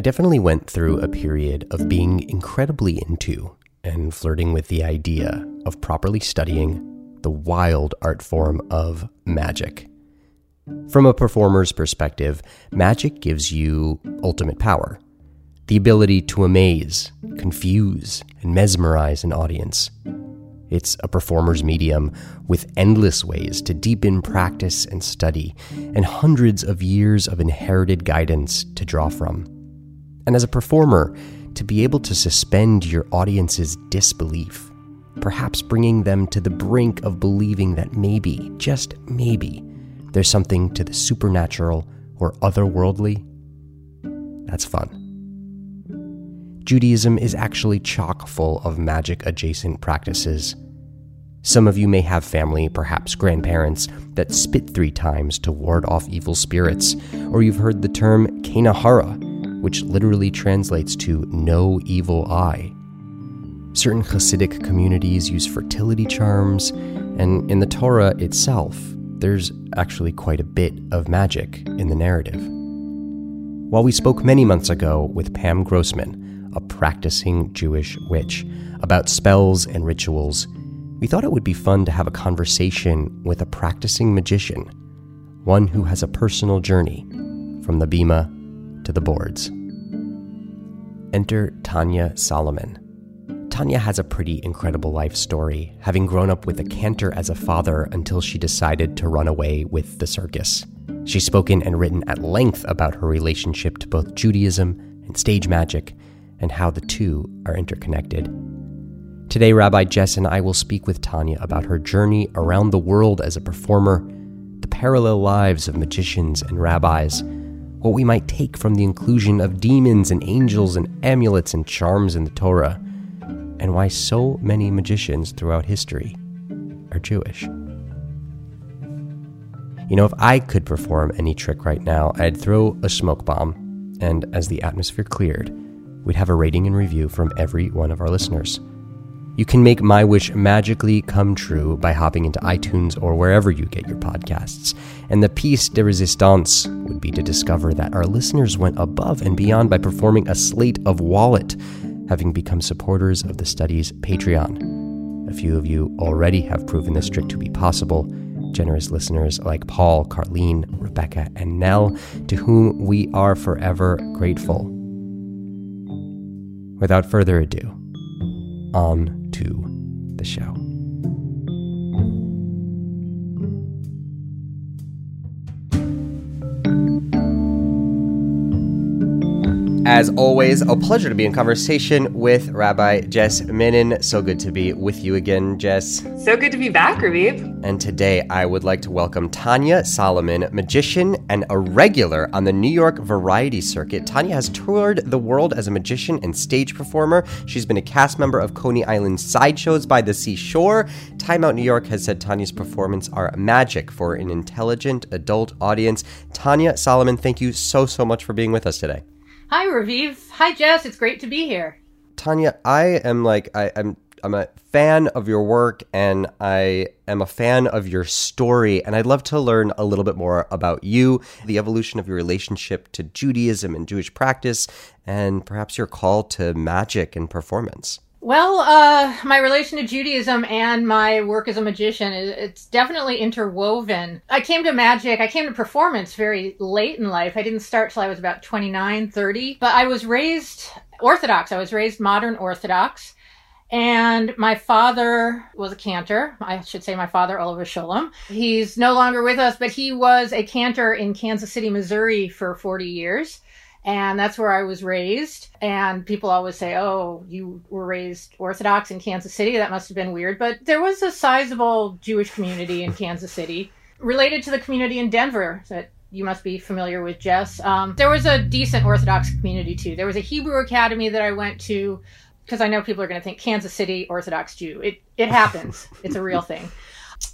I definitely went through a period of being incredibly into and flirting with the idea of properly studying the wild art form of magic. From a performer's perspective, magic gives you ultimate power the ability to amaze, confuse, and mesmerize an audience. It's a performer's medium with endless ways to deepen practice and study, and hundreds of years of inherited guidance to draw from. And as a performer, to be able to suspend your audience's disbelief, perhaps bringing them to the brink of believing that maybe, just maybe, there's something to the supernatural or otherworldly, that's fun. Judaism is actually chock full of magic adjacent practices. Some of you may have family, perhaps grandparents, that spit three times to ward off evil spirits, or you've heard the term kinehora, which literally translates to no evil eye. Certain Hasidic communities use fertility charms, and in the Torah itself, there's actually quite a bit of magic in the narrative. While we spoke many months ago with Pam Grossman, a practicing Jewish witch, about spells and rituals, we thought it would be fun to have a conversation with a practicing magician, one who has a personal journey from the bima to the boards. Enter Tanya Solomon. Tanya has a pretty incredible life story, having grown up with a cantor as a father until she decided to run away with the circus. She's spoken and written at length about her relationship to both Judaism and stage magic and how the two are interconnected. Today, Rabbi Jess and I will speak with Tanya about her journey around the world as a performer, the parallel lives of magicians and rabbis, what we might take from the inclusion of demons and angels and amulets and charms in the Torah, and why so many magicians throughout history are Jewish. You know, if I could perform any trick right now, I'd throw a smoke bomb, and as the atmosphere cleared, we'd have a rating and review from every one of our listeners. You can make my wish magically come true by hopping into iTunes or wherever you get your podcasts. And the piece de resistance would be to discover that our listeners went above and beyond by performing a sleight of wallet, having become supporters of the study's Patreon. A few of you already have proven this trick to be possible. Generous listeners like Paul, Carlene, Rebecca, and Nell, to whom we are forever grateful. Without further ado, on to the show. As always, a pleasure to be in conversation with Rabbi Jess Minnen. So good to be with you again, Jess. So good to be back, Raviv. And today I would like to welcome Tanya Solomon, magician and a regular on the New York variety circuit. Tanya has toured the world as a magician and stage performer. She's been a cast member of Coney Island sideshows by the seashore. Time Out New York has said Tanya's performance are magic for an intelligent adult audience. Tanya Solomon, thank you so, so much for being with us today. Hi, Raviv. Hi, Jess. It's great to be here. Tanya, I am like I, am I'm a fan of your work and I am a fan of your story and I'd love to learn a little bit more about you, the evolution of your relationship to Judaism and Jewish practice, and perhaps your call to magic and performance. Well, uh, my relation to Judaism and my work as a magician, it's definitely interwoven. I came to magic, I came to performance very late in life. I didn't start till I was about 29, 30, but I was raised Orthodox. I was raised modern Orthodox. And my father was a cantor. I should say my father, Oliver Sholem. He's no longer with us, but he was a cantor in Kansas City, Missouri for 40 years and that's where I was raised. And people always say, "Oh, you were raised Orthodox in Kansas City. That must have been weird." But there was a sizable Jewish community in Kansas City, related to the community in Denver that you must be familiar with, Jess. Um, there was a decent Orthodox community too. There was a Hebrew academy that I went to because I know people are going to think Kansas City Orthodox Jew. It it happens. it's a real thing.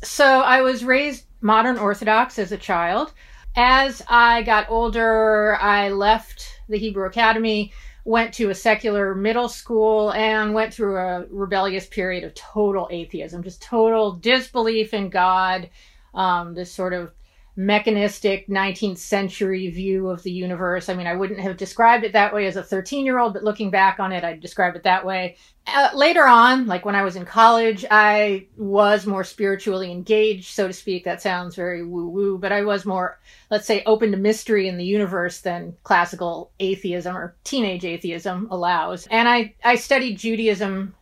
So I was raised modern Orthodox as a child as I got older, I left the Hebrew Academy, went to a secular middle school, and went through a rebellious period of total atheism, just total disbelief in God, um, this sort of mechanistic 19th century view of the universe. I mean, I wouldn't have described it that way as a 13 year old, but looking back on it, I'd describe it that way. Uh, later on, like when I was in college, I was more spiritually engaged, so to speak. That sounds very woo woo, but I was more, let's say, open to mystery in the universe than classical atheism or teenage atheism allows. And I, I studied Judaism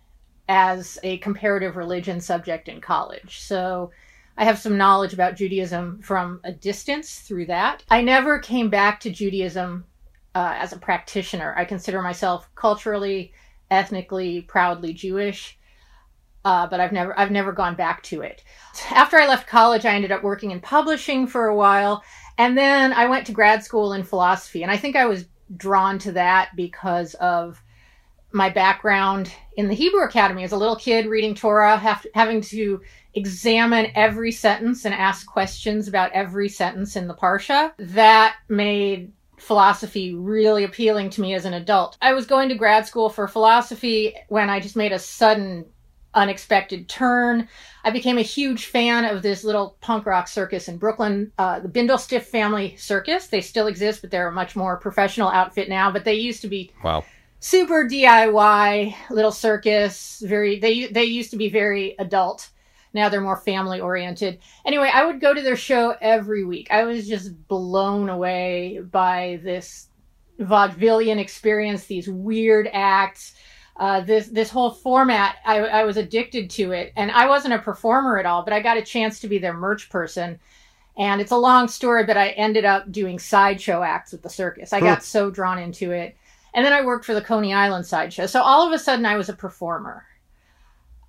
as a comparative religion subject in college. So, I have some knowledge about Judaism from a distance through that. I never came back to Judaism uh, as a practitioner. I consider myself culturally, ethnically, proudly Jewish. Uh, but I've never I've never gone back to it. After I left college, I ended up working in publishing for a while, and then I went to grad school in philosophy. And I think I was drawn to that because of my background in the Hebrew Academy as a little kid reading Torah, have, having to examine every sentence and ask questions about every sentence in the Parsha. That made philosophy really appealing to me as an adult. I was going to grad school for philosophy when I just made a sudden unexpected turn. I became a huge fan of this little punk rock circus in Brooklyn, uh, the Bindlestiff Family Circus. They still exist, but they're a much more professional outfit now. But they used to be wow super DIY little circus. Very they they used to be very adult. Now they're more family oriented. Anyway, I would go to their show every week. I was just blown away by this vaudevillian experience, these weird acts. Uh, this this whole format, I, I was addicted to it, and I wasn't a performer at all, but I got a chance to be their merch person. And it's a long story, but I ended up doing sideshow acts with the circus. I got so drawn into it. And then I worked for the Coney Island sideshow. So all of a sudden I was a performer.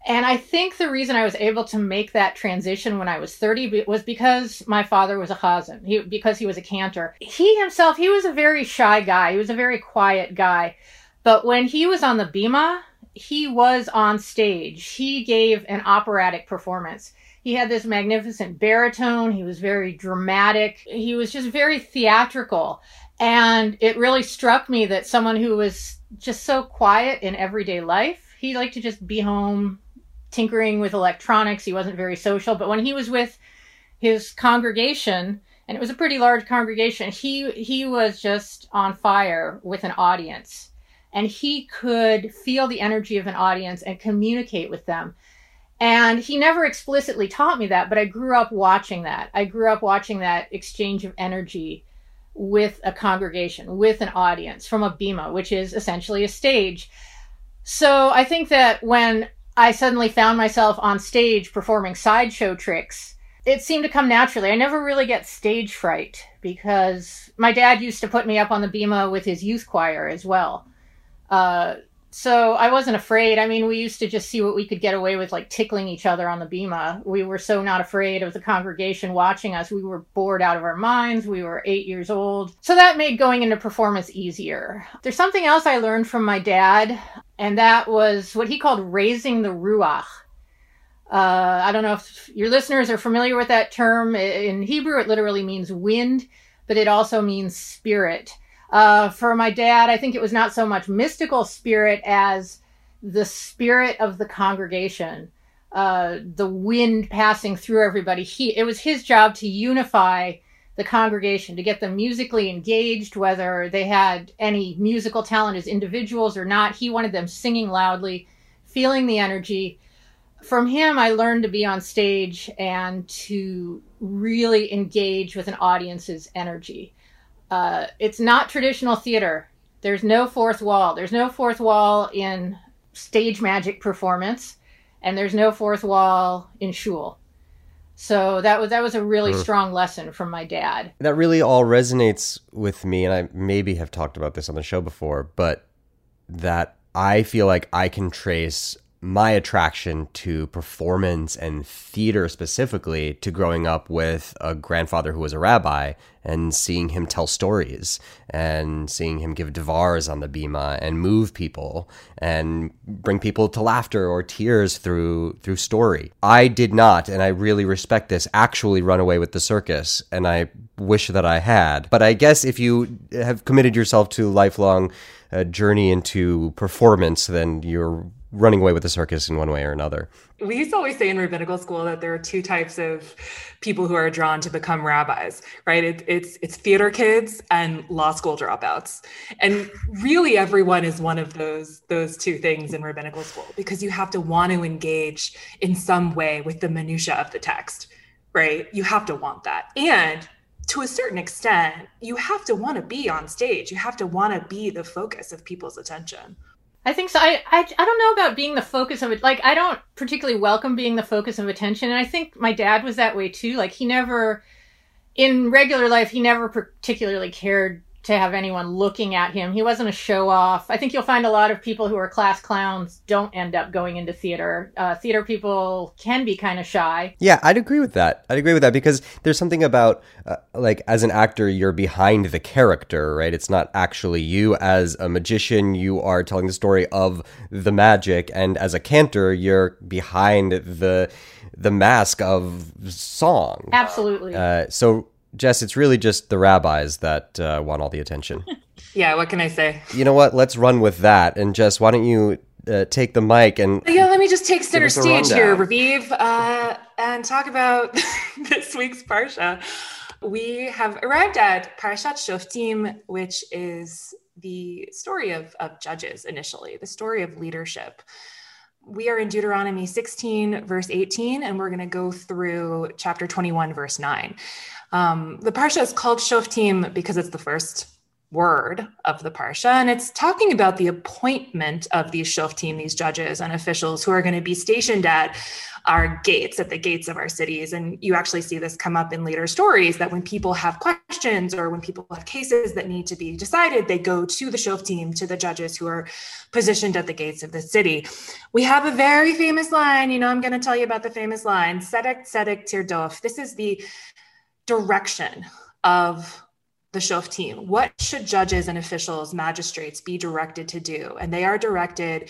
And I think the reason I was able to make that transition when I was 30 was because my father was a chazan, he, because he was a cantor. He himself, he was a very shy guy. He was a very quiet guy. But when he was on the bima, he was on stage. He gave an operatic performance. He had this magnificent baritone. He was very dramatic. He was just very theatrical. And it really struck me that someone who was just so quiet in everyday life, he liked to just be home tinkering with electronics. He wasn't very social, but when he was with his congregation, and it was a pretty large congregation, he he was just on fire with an audience. And he could feel the energy of an audience and communicate with them. And he never explicitly taught me that, but I grew up watching that. I grew up watching that exchange of energy with a congregation, with an audience from a bima, which is essentially a stage. So I think that when I suddenly found myself on stage performing sideshow tricks, it seemed to come naturally. I never really get stage fright because my dad used to put me up on the bima with his youth choir as well. Uh, so I wasn't afraid. I mean, we used to just see what we could get away with, like tickling each other on the bima. We were so not afraid of the congregation watching us. We were bored out of our minds. We were eight years old. So that made going into performance easier. There's something else I learned from my dad, and that was what he called raising the ruach. Uh, I don't know if your listeners are familiar with that term. In Hebrew, it literally means wind, but it also means spirit. Uh, for my dad, I think it was not so much mystical spirit as the spirit of the congregation, uh, the wind passing through everybody. He, it was his job to unify the congregation, to get them musically engaged, whether they had any musical talent as individuals or not. He wanted them singing loudly, feeling the energy. From him, I learned to be on stage and to really engage with an audience's energy. Uh, it's not traditional theater. There's no fourth wall. There's no fourth wall in stage magic performance, and there's no fourth wall in shul. So that was that was a really mm. strong lesson from my dad. That really all resonates with me, and I maybe have talked about this on the show before, but that I feel like I can trace my attraction to performance and theater specifically to growing up with a grandfather who was a rabbi and seeing him tell stories and seeing him give devars on the bima and move people and bring people to laughter or tears through through story. I did not and I really respect this actually run away with the circus and I wish that I had. But I guess if you have committed yourself to lifelong uh, journey into performance then you're running away with the circus in one way or another. We used to always say in rabbinical school that there are two types of people who are drawn to become rabbis, right? It, it's it's theater kids and law school dropouts, and really everyone is one of those those two things in rabbinical school because you have to want to engage in some way with the minutia of the text, right? You have to want that, and to a certain extent, you have to want to be on stage. You have to want to be the focus of people's attention. I think so. I, I I don't know about being the focus of it. Like I don't particularly welcome being the focus of attention, and I think my dad was that way too. Like he never, in regular life, he never particularly cared to have anyone looking at him. He wasn't a show off. I think you'll find a lot of people who are class clowns don't end up going into theater. Uh, theater people can be kind of shy. Yeah, I'd agree with that. I'd agree with that because there's something about, uh, like, as an actor, you're behind the character, right? It's not actually you. As a magician, you are telling the story of the magic, and as a cantor, you're behind the the mask of song. Absolutely. Uh, so Jess, it's really just the rabbis that uh, want all the attention. yeah, what can I say? You know what? Let's run with that. And Jess, why don't you uh, take the mic and yeah, let me just take center stage here, Raviv, uh, and talk about this week's parsha. We have arrived at Parashat Shoftim, which is the story of, of judges initially, the story of leadership. We are in Deuteronomy 16, verse 18, and we're going to go through chapter 21, verse 9. Um, the parsha is called Shoftim because it's the first word of the parsha, and it's talking about the appointment of these Shoftim, these judges and officials who are going to be stationed at our gates, at the gates of our cities. And you actually see this come up in later stories that when people have questions or when people have cases that need to be decided, they go to the Shoftim, to the judges who are positioned at the gates of the city. We have a very famous line, you know, I'm going to tell you about the famous line, Tzedek Tzedek Tirdof. This is the direction of the Shoftim. What should judges and officials, magistrates be directed to do? And they are directed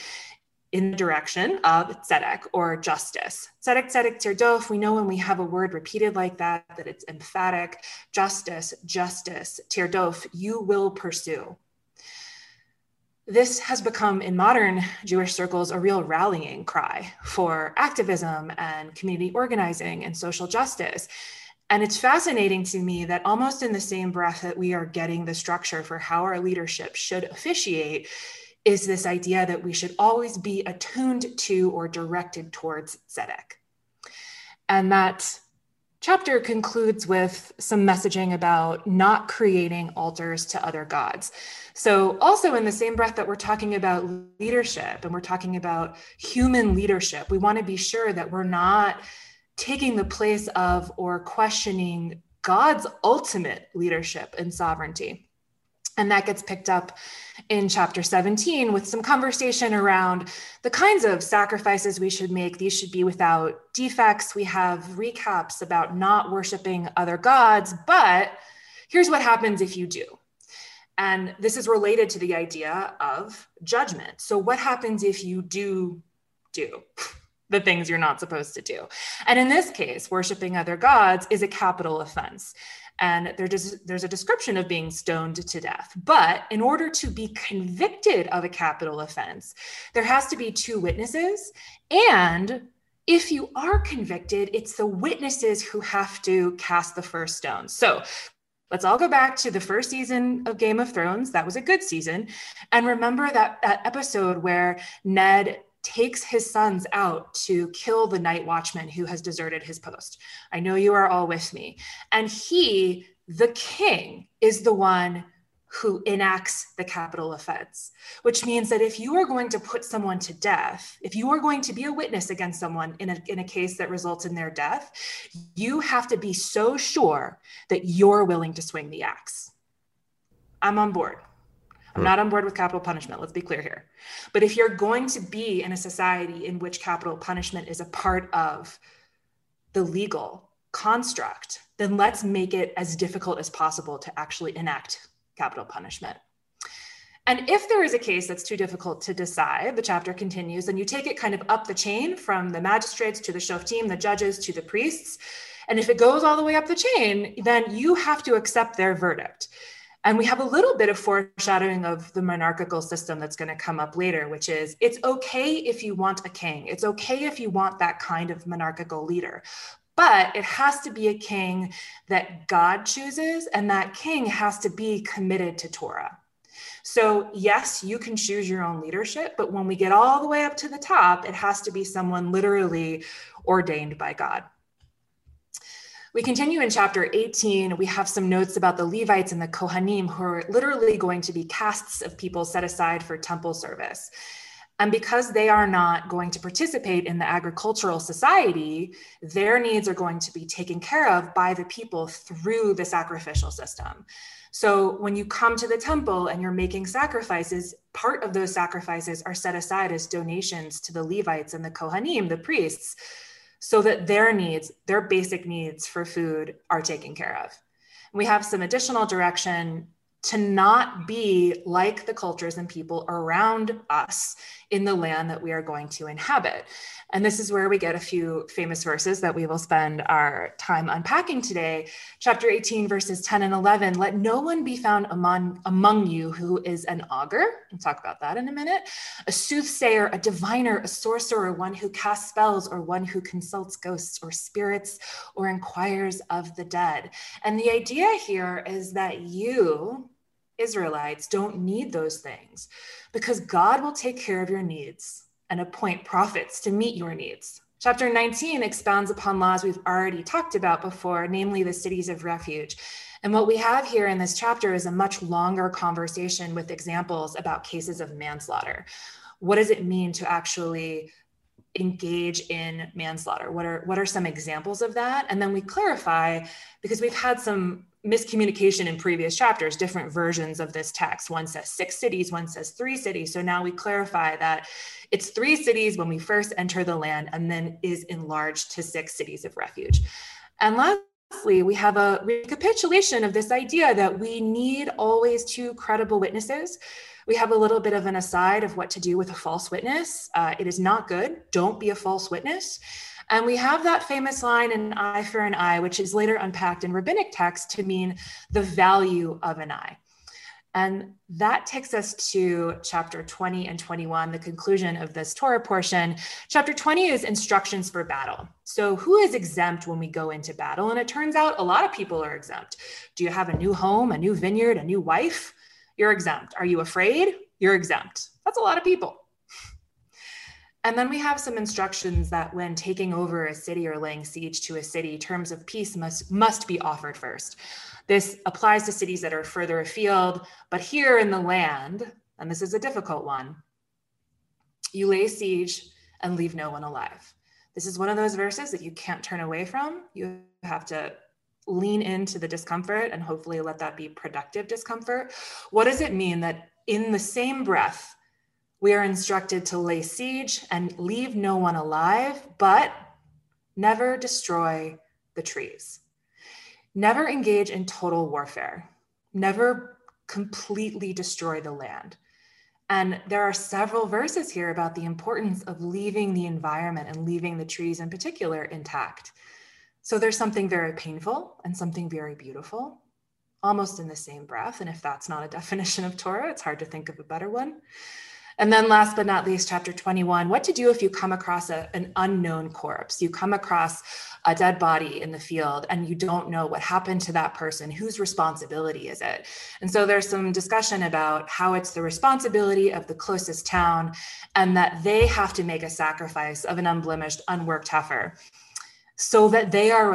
in the direction of tzedek or justice. Tzedek, tzedek, tirdof. We know when we have a word repeated like that, that it's emphatic. Justice, justice, tirdof, you will pursue. This has become in modern Jewish circles a real rallying cry for activism and community organizing and social justice. And it's fascinating to me that almost in the same breath that we are getting the structure for how our leadership should officiate is this idea that we should always be attuned to or directed towards Tzedek. And that chapter concludes with some messaging about not creating altars to other gods. So, also in the same breath that we're talking about leadership and we're talking about human leadership, we want to be sure that we're not taking the place of or questioning God's ultimate leadership and sovereignty. And that gets picked up in chapter 17 with some conversation around the kinds of sacrifices we should make. These should be without defects. We have recaps about not worshiping other gods, but here's what happens if you do. And this is related to the idea of judgment. So, what happens if you do do? The things you're not supposed to do. And in this case, worshiping other gods is a capital offense. And there there's a description of being stoned to death. But in order to be convicted of a capital offense, there has to be two witnesses. And if you are convicted, it's the witnesses who have to cast the first stone. So let's all go back to the first season of Game of Thrones. That was a good season. And remember that, that episode where Ned takes his sons out to kill the night watchman who has deserted his post. I know you are all with me. And he, the king, is the one who enacts the capital offense, which means that if you are going to put someone to death, if you are going to be a witness against someone in a, in a case that results in their death, you have to be so sure that you're willing to swing the axe. I'm on board. I'm not on board with capital punishment. Let's be clear here. But if you're going to be in a society in which capital punishment is a part of the legal construct, then let's make it as difficult as possible to actually enact capital punishment. And if there is a case that's too difficult to decide, the chapter continues, and you take it kind of up the chain from the magistrates to the shoftim, the judges to the priests. And if it goes all the way up the chain, then you have to accept their verdict. And we have a little bit of foreshadowing of the monarchical system that's going to come up later, which is it's okay if you want a king. It's okay if you want that kind of monarchical leader. But it has to be a king that God chooses, and that king has to be committed to Torah. So, yes, you can choose your own leadership, but when we get all the way up to the top, it has to be someone literally ordained by God. We continue in chapter 18. We have some notes about the Levites and the Kohanim, who are literally going to be castes of people set aside for temple service. And because they are not going to participate in the agricultural society, their needs are going to be taken care of by the people through the sacrificial system. So when you come to the temple and you're making sacrifices, part of those sacrifices are set aside as donations to the Levites and the Kohanim, the priests so that their needs, their basic needs for food, are taken care of. We have some additional direction to not be like the cultures and people around us in the land that we are going to inhabit. And this is where we get a few famous verses that we will spend our time unpacking today. Chapter 18, verses 10 and 11 Let no one be found among, among you who is an augur. We'll talk about that in a minute. A soothsayer, a diviner, a sorcerer, one who casts spells, or one who consults ghosts or spirits or inquires of the dead. And the idea here is that you, Israelites don't need those things because God will take care of your needs and appoint prophets to meet your needs. Chapter 19 expounds upon laws we've already talked about before, namely the cities of refuge. And what we have here in this chapter is a much longer conversation with examples about cases of manslaughter. What does it mean to actually engage in manslaughter? What are what are some examples of that? And then we clarify because we've had some miscommunication in previous chapters, different versions of this text. One says six cities, one says three cities. So now we clarify that it's three cities when we first enter the land and then is enlarged to six cities of refuge. And lastly, we have a recapitulation of this idea that we need always two credible witnesses. We have a little bit of an aside of what to do with a false witness. Uh, it is not good. Don't be a false witness. And we have that famous line an eye for an eye, which is later unpacked in rabbinic text to mean the value of an eye. And that takes us to chapter 20 and 21, the conclusion of this Torah portion. Chapter 20 is instructions for battle. So, who is exempt when we go into battle? And it turns out a lot of people are exempt. Do you have a new home, a new vineyard, a new wife? You're exempt. Are you afraid? You're exempt. That's a lot of people. And then we have some instructions that when taking over a city or laying siege to a city, terms of peace must, must be offered first. This applies to cities that are further afield, but here in the land, and this is a difficult one, you lay siege and leave no one alive. This is one of those verses that you can't turn away from. You have to lean into the discomfort and hopefully let that be productive discomfort. What does it mean that in the same breath, we are instructed to lay siege and leave no one alive, but never destroy the trees. Never engage in total warfare. Never completely destroy the land. And there are several verses here about the importance of leaving the environment and leaving the trees in particular intact. So there's something very painful and something very beautiful, almost in the same breath. And if that's not a definition of Torah, it's hard to think of a better one. And then last but not least, chapter 21, what to do if you come across a, an unknown corpse. You come across a dead body in the field and you don't know what happened to that person. Whose responsibility is it? And so there's some discussion about how it's the responsibility of the closest town and that they have to make a sacrifice of an unblemished, unworked heifer so that they are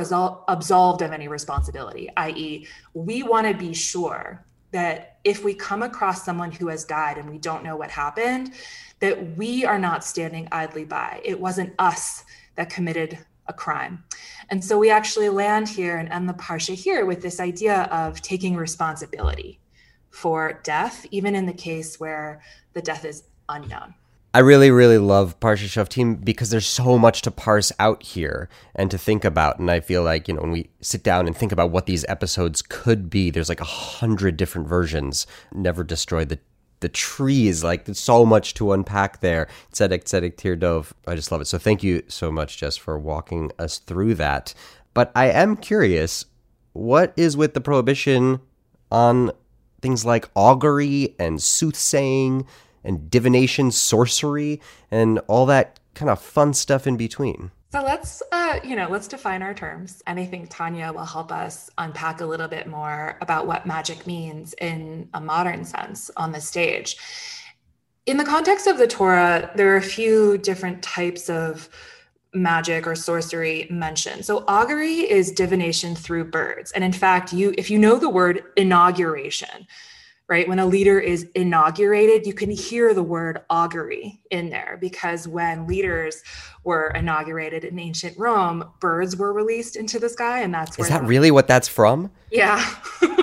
absolved of any responsibility, i.e., we want to be sure that if we come across someone who has died and we don't know what happened, that we are not standing idly by. It wasn't us that committed a crime. And so we actually land here and end the Parsha here with this idea of taking responsibility for death, even in the case where the death is unknown. I really, really love Parsha Shoftim because there's so much to parse out here and to think about. And I feel like, you know, when we sit down and think about what these episodes could be, there's like a hundred different versions. Never destroy the the trees. Like there's so much to unpack there. Tzedek, Tzedek, Tirdof. I just love it. So thank you so much, Jess, for walking us through that. But I am curious, what is with the prohibition on things like augury and soothsaying and divination, sorcery, and all that kind of fun stuff in between. So let's, uh, you know, let's define our terms. And I think Tanya will help us unpack a little bit more about what magic means in a modern sense on the stage. In the context of the Torah, there are a few different types of magic or sorcery mentioned. So augury is divination through birds. And in fact, you if you know the word inauguration, right? When a leader is inaugurated, you can hear the word augury in there because when leaders were inaugurated in ancient Rome, birds were released into the sky and that's Is that really what that's from? Yeah.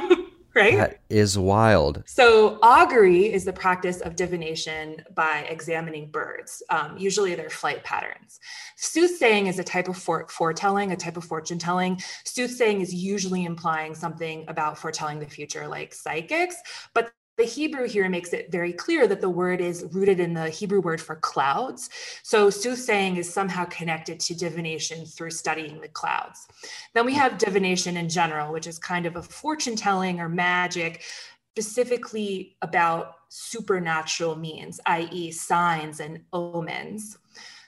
right? That is wild. So, augury is the practice of divination by examining birds. Um, usually, their flight patterns. Soothsaying is a type of fore- foretelling, a type of fortune telling. Soothsaying is usually implying something about foretelling the future, like psychics, but the Hebrew here makes it very clear that the word is rooted in the Hebrew word for clouds. So soothsaying is somehow connected to divination through studying the clouds. Then we have divination in general, which is kind of a fortune telling or magic, specifically about supernatural means, i.e., signs and omens.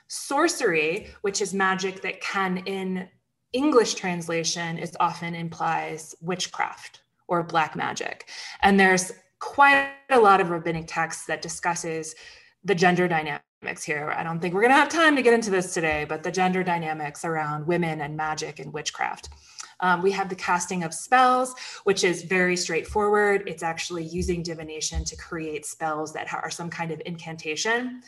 Sorcery, which is magic that can, in English translation, is often implies witchcraft or black magic. And there's quite a lot of rabbinic texts that discusses the gender dynamics here. I don't think we're going to have time to get into this today, but the gender dynamics around women and magic and witchcraft. Um, we have the casting of spells, which is very straightforward. It's actually using divination to create spells that are some kind of incantation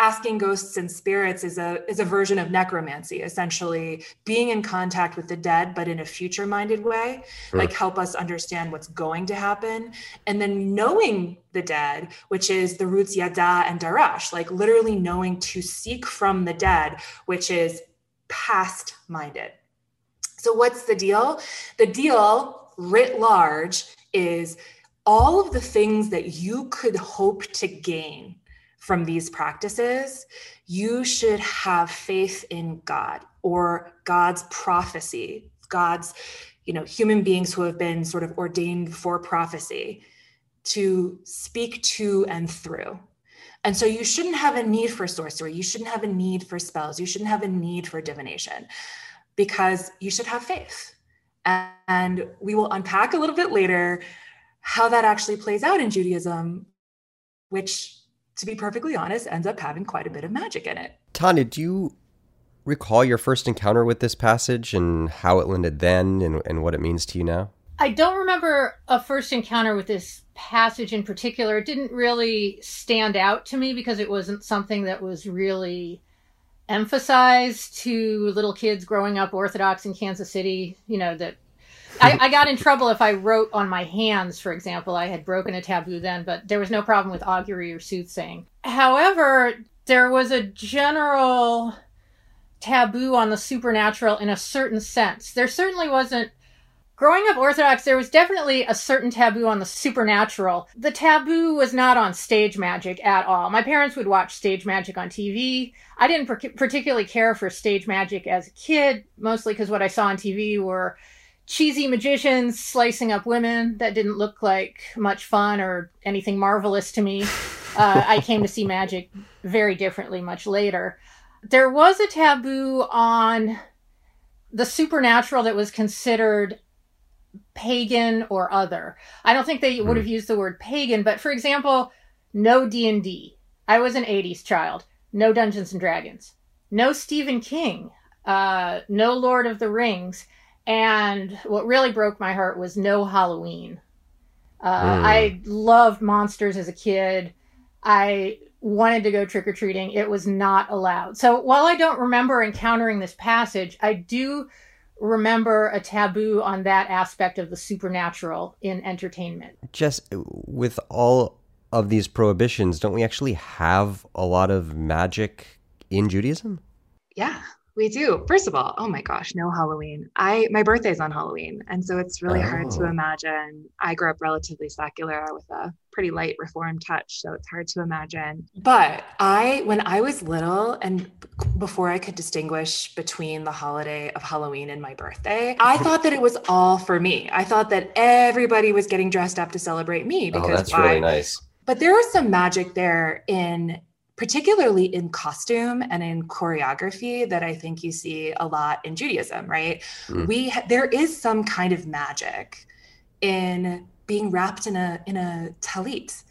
asking ghosts and spirits is a is a version of necromancy essentially being in contact with the dead but in a future minded way sure. like help us understand what's going to happen. And then knowing the dead which is the roots yada and darash like literally knowing to seek from the dead which is past minded so what's the deal? The deal writ large is all of the things that you could hope to gain from these practices, you should have faith in God or God's prophecy, God's, you know, human beings who have been sort of ordained for prophecy to speak to and through. And so you shouldn't have a need for sorcery. You shouldn't have a need for spells. You shouldn't have a need for divination because you should have faith. And we will unpack a little bit later how that actually plays out in Judaism, which to be perfectly honest, ends up having quite a bit of magic in it. Tanya, do you recall your first encounter with this passage and how it landed then and, and what it means to you now? I don't remember a first encounter with this passage in particular. It didn't really stand out to me because it wasn't something that was really emphasized to little kids growing up Orthodox in Kansas City. You know, that I, I, got in trouble if I wrote on my hands, for example. I had broken a taboo then, but there was no problem with augury or soothsaying. However, there was a general taboo on the supernatural in a certain sense. There certainly wasn't. Growing up Orthodox, there was definitely a certain taboo on the supernatural. The taboo was not on stage magic at all. My parents would watch stage magic on TV. I didn't particularly care for stage magic as a kid, mostly because what I saw on TV were cheesy magicians slicing up women that didn't look like much fun or anything marvelous to me. Uh, I came to see magic very differently much later. There was a taboo on the supernatural that was considered pagan or other. I don't think they would have hmm. used the word pagan, but for example, no D&D. I was an 80s child. No Dungeons and Dragons. No Stephen King. Uh, no Lord of the Rings and what really broke my heart was no Halloween. Uh, mm. I loved monsters as a kid. I wanted to go trick or treating. It was not allowed. So while I don't remember encountering this passage, I do remember a taboo on that aspect of the supernatural in entertainment. Just with all of these prohibitions, don't we actually have a lot of magic in Judaism? Yeah, We do. First of all, oh my gosh, no Halloween. I my birthday's on Halloween, and so it's really oh. hard to oh. imagine. I grew up relatively secular with a pretty light reform touch, so it's hard to imagine. But I when I was little and before I could distinguish between the holiday of Halloween and my birthday, I thought that it was all for me. I thought that everybody was getting dressed up to celebrate me oh, because oh, that's why? really nice. But there was some magic there in particularly in costume and in choreography that I think you see a lot in Judaism, right? Mm. We there is some kind of magic in being wrapped in a in a talit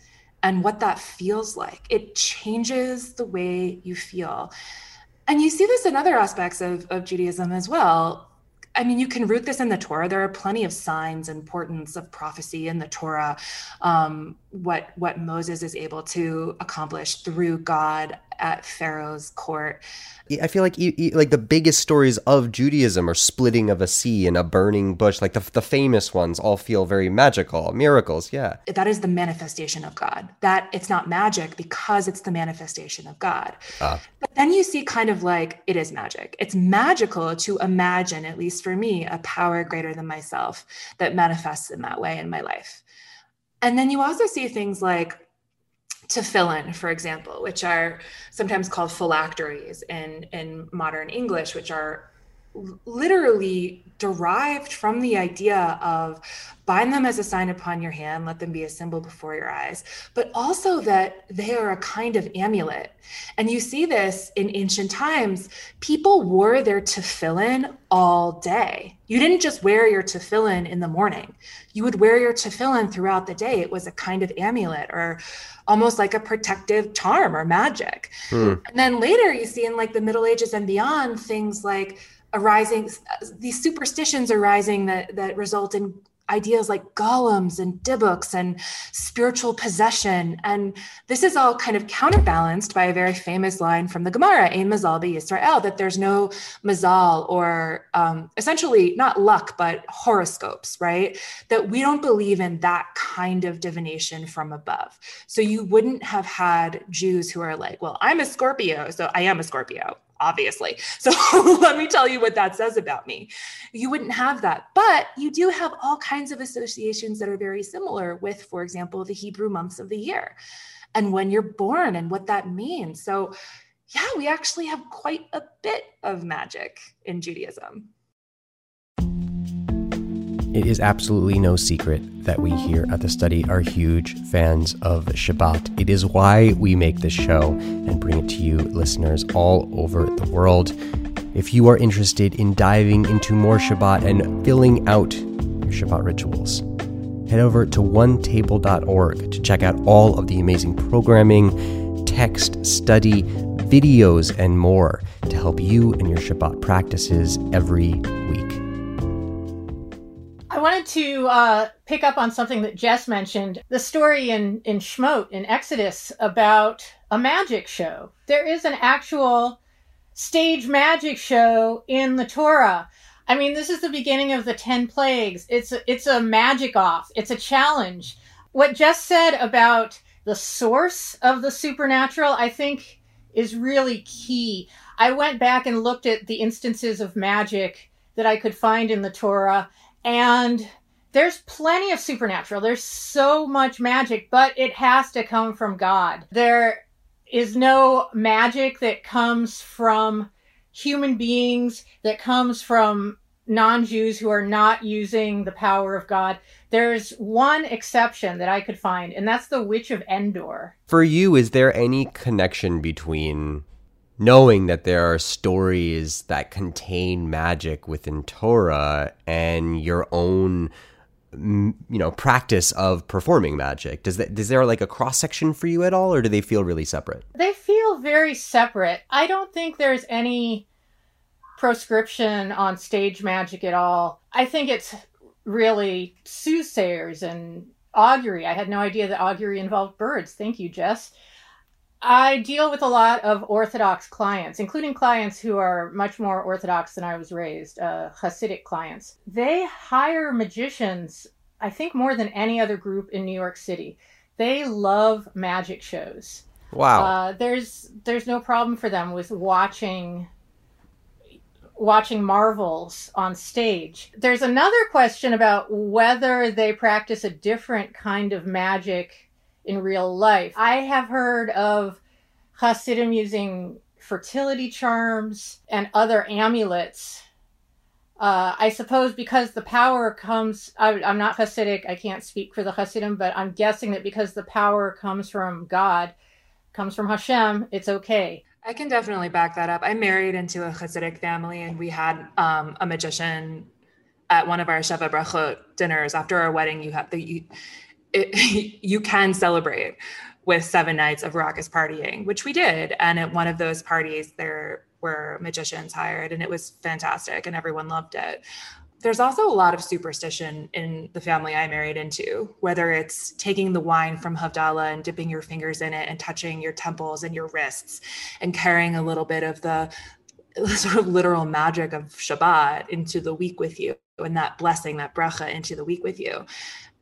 and what that feels like. It changes the way you feel. And you see this in other aspects of, of Judaism as well. I mean, you can root this in the Torah. There are plenty of signs and portents of prophecy in the Torah. Um, what what Moses is able to accomplish through God at Pharaoh's court. I feel like like the biggest stories of Judaism are splitting of a sea and a burning bush. Like the the famous ones all feel very magical, miracles. Yeah, that is the manifestation of God. That it's not magic because it's the manifestation of God. Uh. But then you see kind of like it is magic. It's magical to imagine, at least for me, a power greater than myself that manifests in that way in my life. And then you also see things like tefillin, for example, which are sometimes called phylacteries in, in modern English, which are literally derived from the idea of bind them as a sign upon your hand, let them be a symbol before your eyes, but also that they are a kind of amulet. And you see this in ancient times. People wore their tefillin all day. You didn't just wear your tefillin in the morning, you would wear your tefillin throughout the day. It was a kind of amulet or almost like a protective charm or magic. Hmm. And then later you see in like the Middle Ages and beyond things like arising these superstitions arising that that result in ideas like golems and dibbuks and spiritual possession. And this is all kind of counterbalanced by a very famous line from the Gemara, Ein Mazal Yisrael, that there's no mazal or um, essentially not luck, but horoscopes, right? That we don't believe in that kind of divination from above. So you wouldn't have had Jews who are like, well, I'm a Scorpio, so I am a Scorpio obviously. So let me tell you what that says about me. You wouldn't have that, but you do have all kinds of associations that are very similar with, for example, the Hebrew months of the year and when you're born and what that means. So, yeah, we actually have quite a bit of magic in Judaism. It is absolutely no secret that we here at the study are huge fans of Shabbat. It is why we make this show and bring it to you, listeners, all over the world. If you are interested in diving into more Shabbat and filling out your Shabbat rituals, head over to onetable.org to check out all of the amazing programming, text, study, videos, and more to help you and your Shabbat practices every week. To uh, pick up on something that Jess mentioned the story in, in Shemot, in Exodus, about a magic show. There is an actual stage magic show in the Torah. I mean, this is the beginning of the 10 plagues. It's a, it's a magic off, it's a challenge. What Jess said about the source of the supernatural, I think, is really key. I went back and looked at the instances of magic that I could find in the Torah and there's plenty of supernatural. There's so much magic, but it has to come from God. There is no magic that comes from human beings, that comes from non Jews who are not using the power of God. There's one exception that I could find, and that's the Witch of Endor. For you, is there any connection between knowing that there are stories that contain magic within Torah and your own you know practice of performing magic? Does that is there like a cross section for you at all or do they feel really separate? They feel very separate. I don't think there's any proscription on stage magic at all. I think it's really soothsayers and augury. I had no idea that augury involved birds. Thank you jess I deal with a lot of Orthodox clients, including clients who are much more Orthodox than I was raised, uh, Hasidic clients. They hire magicians, I think, more than any other group in New York City. They love magic shows. Wow. Uh, there's there's no problem for them with watching watching marvels on stage. There's another question about whether they practice a different kind of magic in real life. I have heard of Hasidim using fertility charms and other amulets. Uh, I suppose because the power comes, I, am not Hasidic, I can't speak for the Hasidim, but I'm guessing that because the power comes from God, comes from Hashem, it's okay. I can definitely back that up. I married into a Hasidic family, and we had um, a magician at one of our Sheva Brachot dinners. After our wedding, you have the you, it, you can celebrate with seven nights of raucous partying, which we did. And at one of those parties, there were magicians hired, and it was fantastic, and everyone loved it there's also a lot of superstition in the family I married into, whether it's taking the wine from Havdalah and dipping your fingers in it and touching your temples and your wrists and carrying a little bit of the sort of literal magic of Shabbat into the week with you and that blessing, that bracha into the week with you.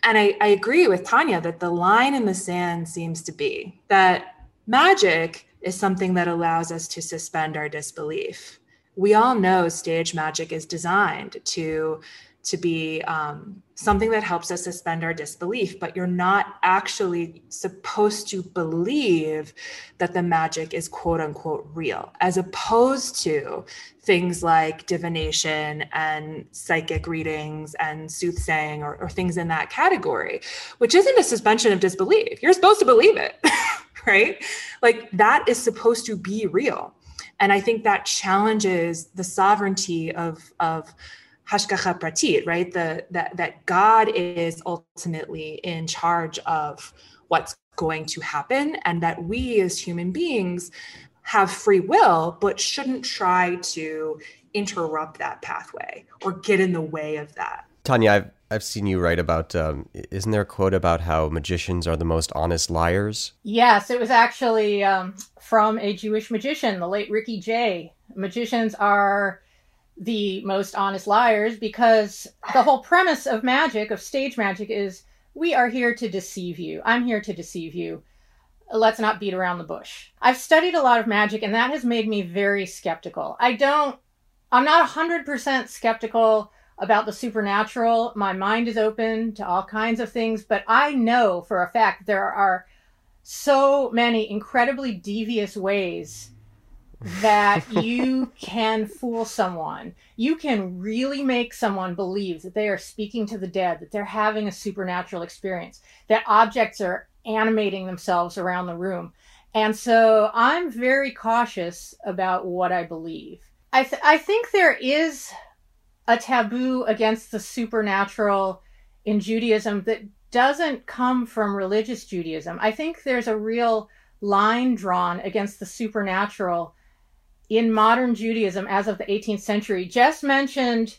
And I, I agree with Tanya that the line in the sand seems to be that magic is something that allows us to suspend our disbelief. We all know stage magic is designed to to be um, something that helps us suspend our disbelief, but you're not actually supposed to believe that the magic is quote unquote real, as opposed to things like divination and psychic readings and soothsaying or, or things in that category, which isn't a suspension of disbelief. You're supposed to believe it, right? Like that is supposed to be real and I think that challenges the sovereignty of of hashgacha pratit, right? The that that God is ultimately in charge of what's going to happen, and that we as human beings have free will, but shouldn't try to interrupt that pathway or get in the way of that. Tanya, I've I've seen you write about. Um, isn't there a quote about how magicians are the most honest liars? Yes, it was actually um, from a Jewish magician, the late Ricky Jay. Magicians are the most honest liars because the whole premise of magic, of stage magic, is we are here to deceive you. I'm here to deceive you. Let's not beat around the bush. I've studied a lot of magic, and that has made me very skeptical. I don't. I'm not 100% skeptical about the supernatural. My mind is open to all kinds of things, but I know for a fact there are so many incredibly devious ways that you can fool someone. You can really make someone believe that they are speaking to the dead, that they're having a supernatural experience, that objects are animating themselves around the room. And so I'm very cautious about what I believe. I, th- I think there is a taboo against the supernatural in Judaism that doesn't come from religious Judaism. I think there's a real line drawn against the supernatural in modern Judaism as of the 18th century. Jess mentioned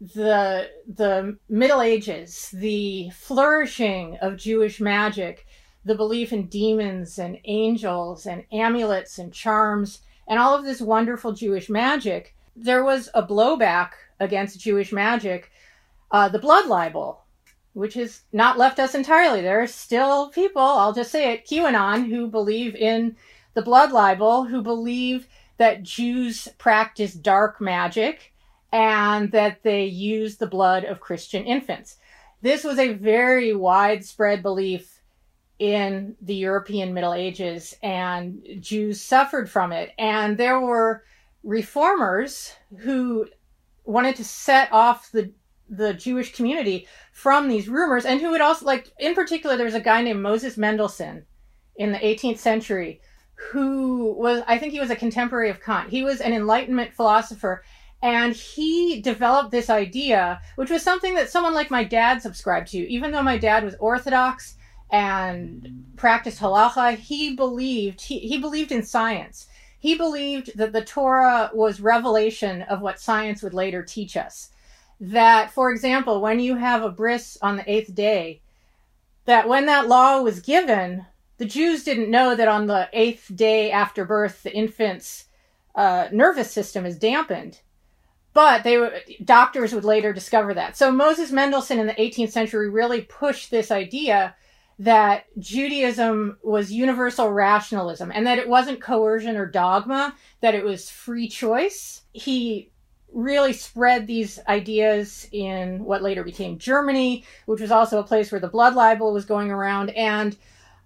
the the Middle Ages, the flourishing of Jewish magic, the belief in demons and angels and amulets and charms and all of this wonderful Jewish magic. There was a blowback against Jewish magic, uh, the blood libel, which has not left us entirely. There are still people, I'll just say it, QAnon, who believe in the blood libel, who believe that Jews practice dark magic and that they use the blood of Christian infants. This was a very widespread belief in the European Middle Ages, and Jews suffered from it. And there were reformers who wanted to set off the the Jewish community from these rumors, and who would also like, in particular, there was a guy named Moses Mendelssohn in the 18th century who was, I think he was a contemporary of Kant. He was an Enlightenment philosopher, and he developed this idea, which was something that someone like my dad subscribed to. Even though my dad was Orthodox and practiced halacha, he believed he, he believed in science he believed that the Torah was revelation of what science would later teach us. That, for example, when you have a bris on the eighth day, that when that law was given, the Jews didn't know that on the eighth day after birth, the infant's uh, nervous system is dampened. But they were, doctors would later discover that. So Moses Mendelssohn in the 18th century really pushed this idea that Judaism was universal rationalism and that it wasn't coercion or dogma, that it was free choice. He really spread these ideas in what later became Germany, which was also a place where the blood libel was going around. And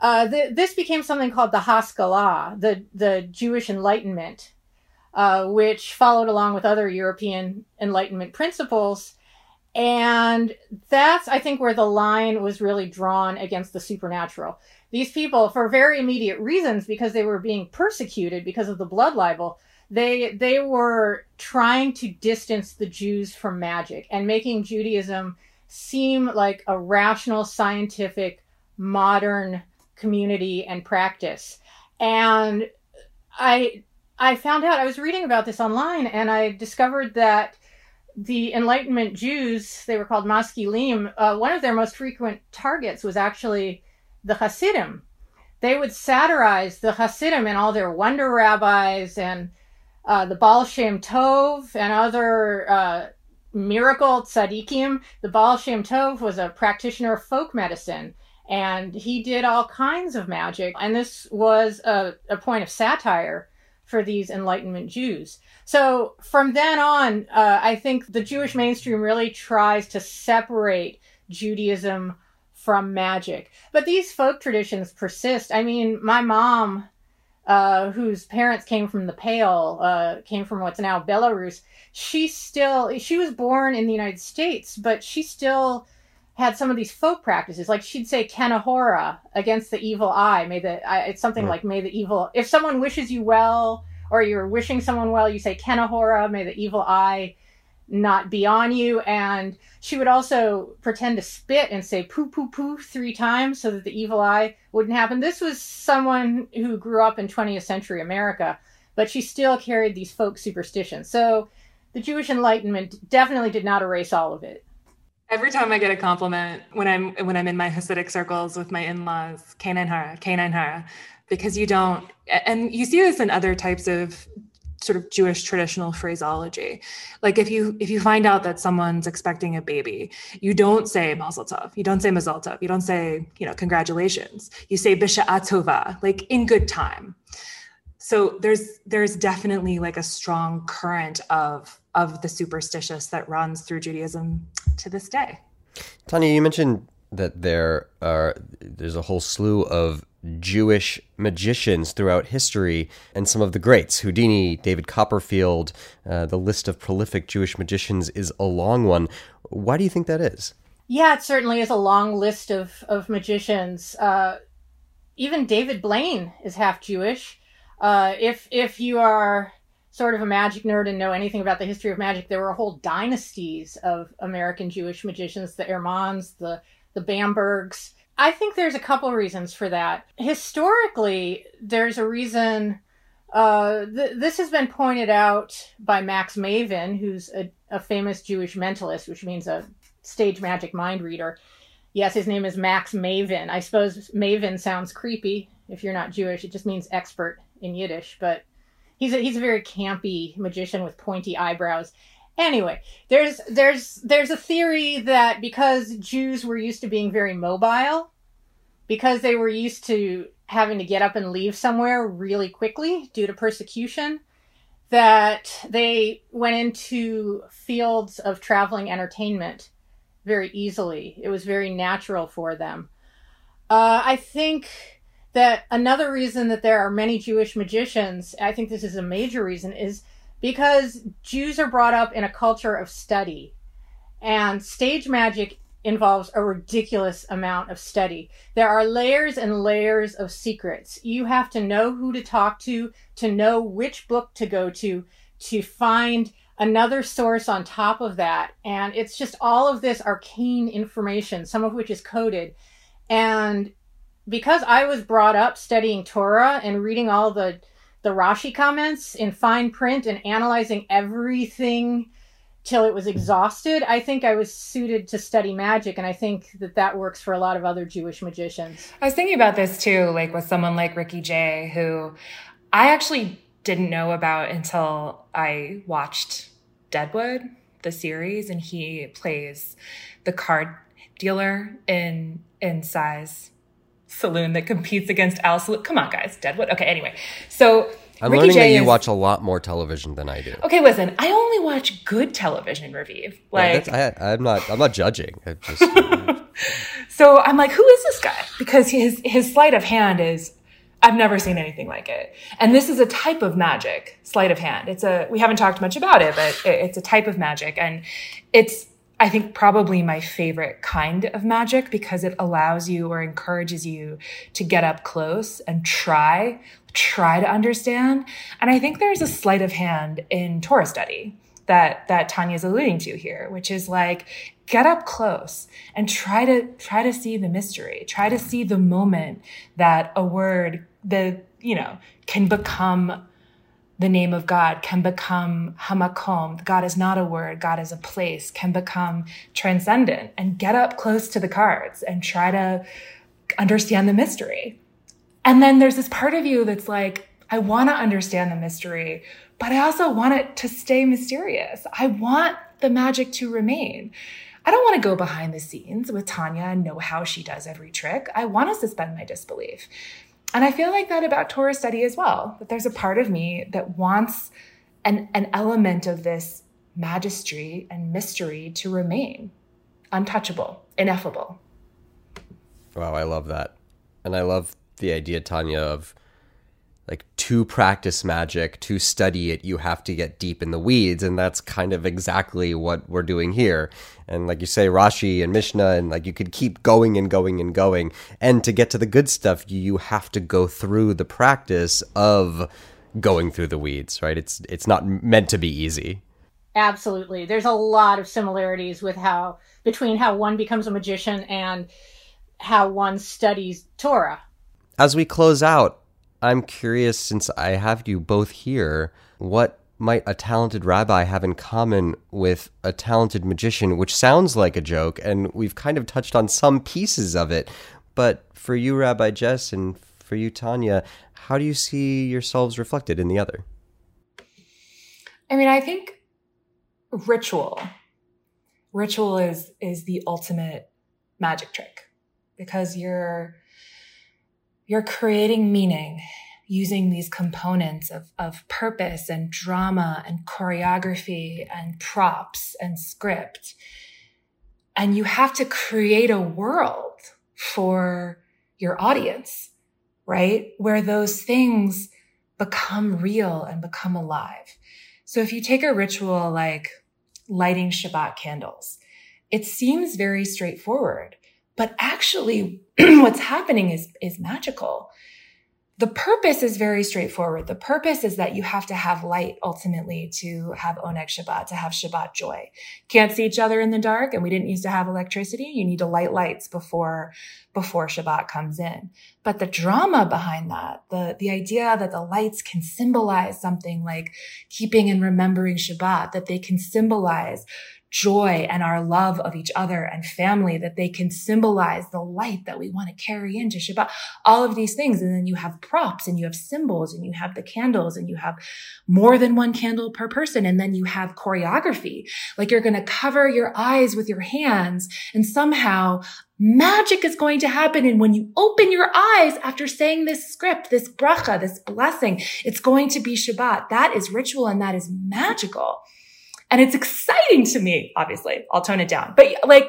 uh, th- this became something called the Haskalah, the, the Jewish Enlightenment, uh, which followed along with other European Enlightenment principles. And that's, I think, where the line was really drawn against the supernatural. These people, for very immediate reasons, because they were being persecuted because of the blood libel, they they were trying to distance the Jews from magic and making Judaism seem like a rational, scientific, modern community and practice. And I I found out I was reading about this online and I discovered that the Enlightenment Jews, they were called Maskilim, uh, one of their most frequent targets was actually the Hasidim. They would satirize the Hasidim and all their wonder rabbis and uh, the Baal Shem Tov and other uh, miracle tzaddikim. The Baal Shem Tov was a practitioner of folk medicine and he did all kinds of magic. And this was a, a point of satire for these Enlightenment Jews. So from then on, uh, I think the Jewish mainstream really tries to separate Judaism from magic. But these folk traditions persist. I mean, my mom, uh, whose parents came from the Pale, uh, came from what's now Belarus, she still, she was born in the United States, but she still had some of these folk practices. Like she'd say kinehora against the evil eye. May the I, it's something like may the evil. If someone wishes you well, or you're wishing someone well, you say kinehora. May the evil eye not be on you. And she would also pretend to spit and say poo poo poo three times so that the evil eye wouldn't happen. This was someone who grew up in 20th century America, but she still carried these folk superstitions. So the Jewish Enlightenment definitely did not erase all of it. Every time I get a compliment when I'm when I'm in my Hasidic circles with my in-laws, kinehora, Kanan Hara, because you don't and you see this in other types of sort of Jewish traditional phraseology. Like if you if you find out that someone's expecting a baby, you don't say Mazel Tov, you don't say Mazel Tov, you don't say you know congratulations. You say Bisha'atova, like in good time. So there's there's definitely like a strong current of of the superstitious that runs through Judaism to this day. Tanya, you mentioned that there are there's a whole slew of Jewish magicians throughout history, and some of the greats Houdini, David Copperfield. Uh, the list of prolific Jewish magicians is a long one. Why do you think that is? Yeah, it certainly is a long list of of magicians. Uh, even David Blaine is half Jewish. Uh, if if you are sort of a magic nerd and know anything about the history of magic, there were whole dynasties of American Jewish magicians, the Herrmanns, the the Bambergs. I think there's a couple reasons for that. Historically, there's a reason. Uh, th- this has been pointed out by Max Maven, who's a, a famous Jewish mentalist, which means a stage magic mind reader. Yes, his name is Max Maven. I suppose Maven sounds creepy if you're not Jewish. It just means expert in Yiddish, but he's a, he's a very campy magician with pointy eyebrows. Anyway, there's there's there's a theory that because Jews were used to being very mobile, because they were used to having to get up and leave somewhere really quickly due to persecution, that they went into fields of traveling entertainment very easily. It was very natural for them. Uh, I think that another reason that there are many Jewish magicians, I think this is a major reason, is because Jews are brought up in a culture of study. And stage magic involves a ridiculous amount of study. There are layers and layers of secrets. You have to know who to talk to, to know which book to go to, to find another source on top of that. And it's just all of this arcane information, some of which is coded. And because I was brought up studying Torah and reading all the the Rashi comments in fine print and analyzing everything till it was exhausted, I think I was suited to study magic, and I think that that works for a lot of other Jewish magicians. I was thinking about this too, like with someone like Ricky Jay, who I actually didn't know about until I watched Deadwood, the series, and he plays the card dealer in in Cy's saloon that competes against Al Saloon. Come on, guys, Deadwood. Okay, anyway. So I'm Ricky learning Jay that you is... watch a lot more television than I do. Okay, listen, I only watch good television, Raviv. Like, yeah, I, am not, I'm not judging. Just, so I'm like, who is this guy? Because his his sleight of hand is, I've never seen anything like it. And this is a type of magic, sleight of hand. It's a, we haven't talked much about it, but it's a type of magic, and it's I think probably my favorite kind of magic because it allows you or encourages you to get up close and try, try to understand. And I think there's a sleight of hand in Torah study that that Tanya's alluding to here, which is like get up close and try to try to see the mystery. Try to see the moment that a word the you know can become the name of God can become hamakom. God is not a word. God is a place, can become transcendent and get up close to the cards and try to understand the mystery. And then there's this part of you that's like, I want to understand the mystery, but I also want it to stay mysterious. I want the magic to remain. I don't want to go behind the scenes with Tanya and know how she does every trick. I want to suspend my disbelief. And I feel like that about Torah study as well, that there's a part of me that wants an, an element of this magistry and mystery to remain untouchable, ineffable. Wow, I love that. And I love the idea, Tanya, of like to practice magic, to study it, you have to get deep in the weeds. And that's kind of exactly what we're doing here. And like you say, Rashi and Mishnah, and like you could keep going and going and going. And to get to the good stuff, you have to go through the practice of going through the weeds, right? It's it's not meant to be easy. Absolutely. There's a lot of similarities with how between how one becomes a magician and how one studies Torah. As we close out, I'm curious, since I have you both here, what might a talented rabbi have in common with a talented magician, which sounds like a joke, and we've kind of touched on some pieces of it. But for you, Rabbi Jess, and for you, Tanya, how do you see yourselves reflected in the other? I mean, I think ritual. Ritual is is the ultimate magic trick because you're you're creating meaning using these components of, of purpose and drama and choreography and props and script. And you have to create a world for your audience, right? Where those things become real and become alive. So if you take a ritual like lighting Shabbat candles, it seems very straightforward, but actually what's happening is, is magical. The purpose is very straightforward. The purpose is that you have to have light ultimately to have Oneg Shabbat, to have Shabbat joy. Can't see each other in the dark and we didn't used to have electricity. You need to light lights before, before Shabbat comes in. But the drama behind that, the, the idea that the lights can symbolize something like keeping and remembering Shabbat, that they can symbolize joy and our love of each other and family, that they can symbolize the light that we want to carry into Shabbat, all of these things. And then you have props and you have symbols and you have the candles and you have more than one candle per person. And then you have choreography, like you're going to cover your eyes with your hands and somehow magic is going to happen. And when you open your eyes after saying this script, this bracha, this blessing, it's going to be Shabbat. That is ritual and that is magical. And it's exciting to me, obviously. I'll tone it down. But like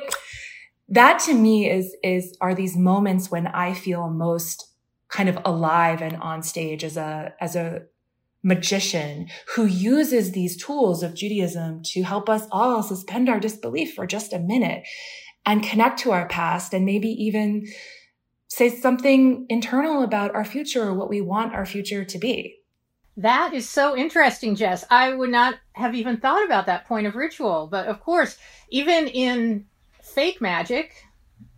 that to me is, is, are these moments when I feel most kind of alive and on stage as a, as a magician who uses these tools of Judaism to help us all suspend our disbelief for just a minute and connect to our past and maybe even say something internal about our future or what we want our future to be. That is so interesting, Jess. I would not have even thought about that point of ritual. But of course, even in fake magic,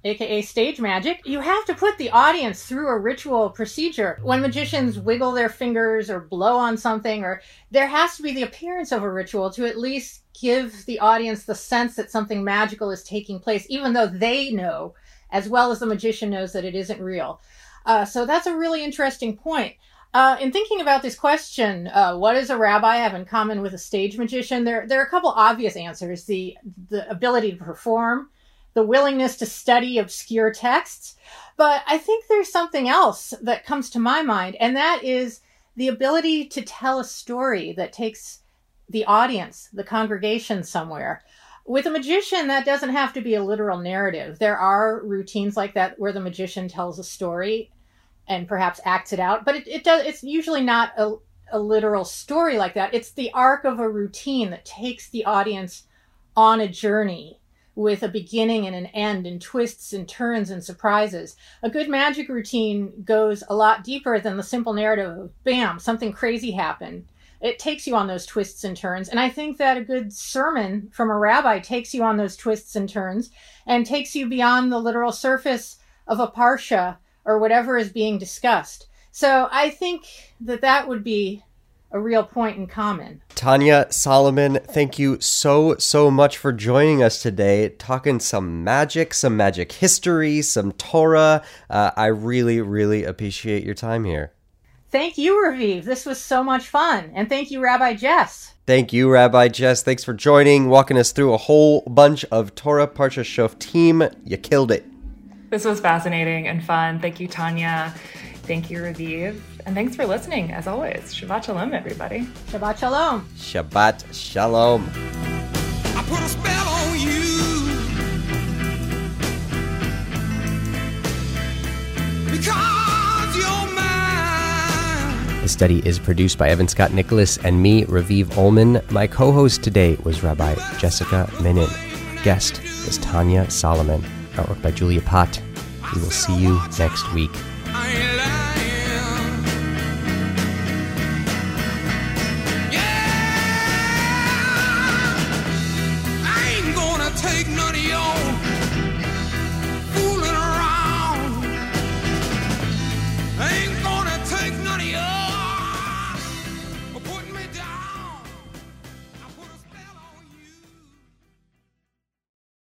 aka stage magic, you have to put the audience through a ritual procedure. When magicians wiggle their fingers or blow on something, or there has to be the appearance of a ritual to at least give the audience the sense that something magical is taking place, even though they know, as well as the magician knows, that it isn't real. Uh, so that's a really interesting point. Uh, in thinking about this question, uh, what does a rabbi have in common with a stage magician? There, there are a couple obvious answers: the the ability to perform, the willingness to study obscure texts. But I think there's something else that comes to my mind, and that is the ability to tell a story that takes the audience, the congregation somewhere. With a magician, that doesn't have to be a literal narrative. There are routines like that where the magician tells a story and perhaps acts it out, but it, it does. It's usually not a, a literal story like that. It's the arc of a routine that takes the audience on a journey with a beginning and an end and twists and turns and surprises. A good magic routine goes a lot deeper than the simple narrative of bam, something crazy happened. It takes you on those twists and turns. And I think that a good sermon from a rabbi takes you on those twists and turns and takes you beyond the literal surface of a parsha or whatever is being discussed. So I think that that would be a real point in common. Tanya Solomon, thank you so, so much for joining us today, talking some magic, some magic history, some Torah. Uh, I really, really appreciate your time here. Thank you, Raviv. This was so much fun. And thank you, Rabbi Jess. Thank you, Rabbi Jess. Thanks for joining, walking us through a whole bunch of Torah Parsha Shoftim. You killed it. This was fascinating and fun. Thank you, Tanya. Thank you, Raviv. And thanks for listening, as always. Shabbat Shalom, everybody. Shabbat Shalom. Shabbat Shalom. I put a spell on you. Because you're mine. The study is produced by Evan Scott Nicholas and me, Raviv Ullman. My co host today was Rabbi Jessica Minnen. Guest was Tanya Solomon. Artwork by Julia Pott. We will see you next week.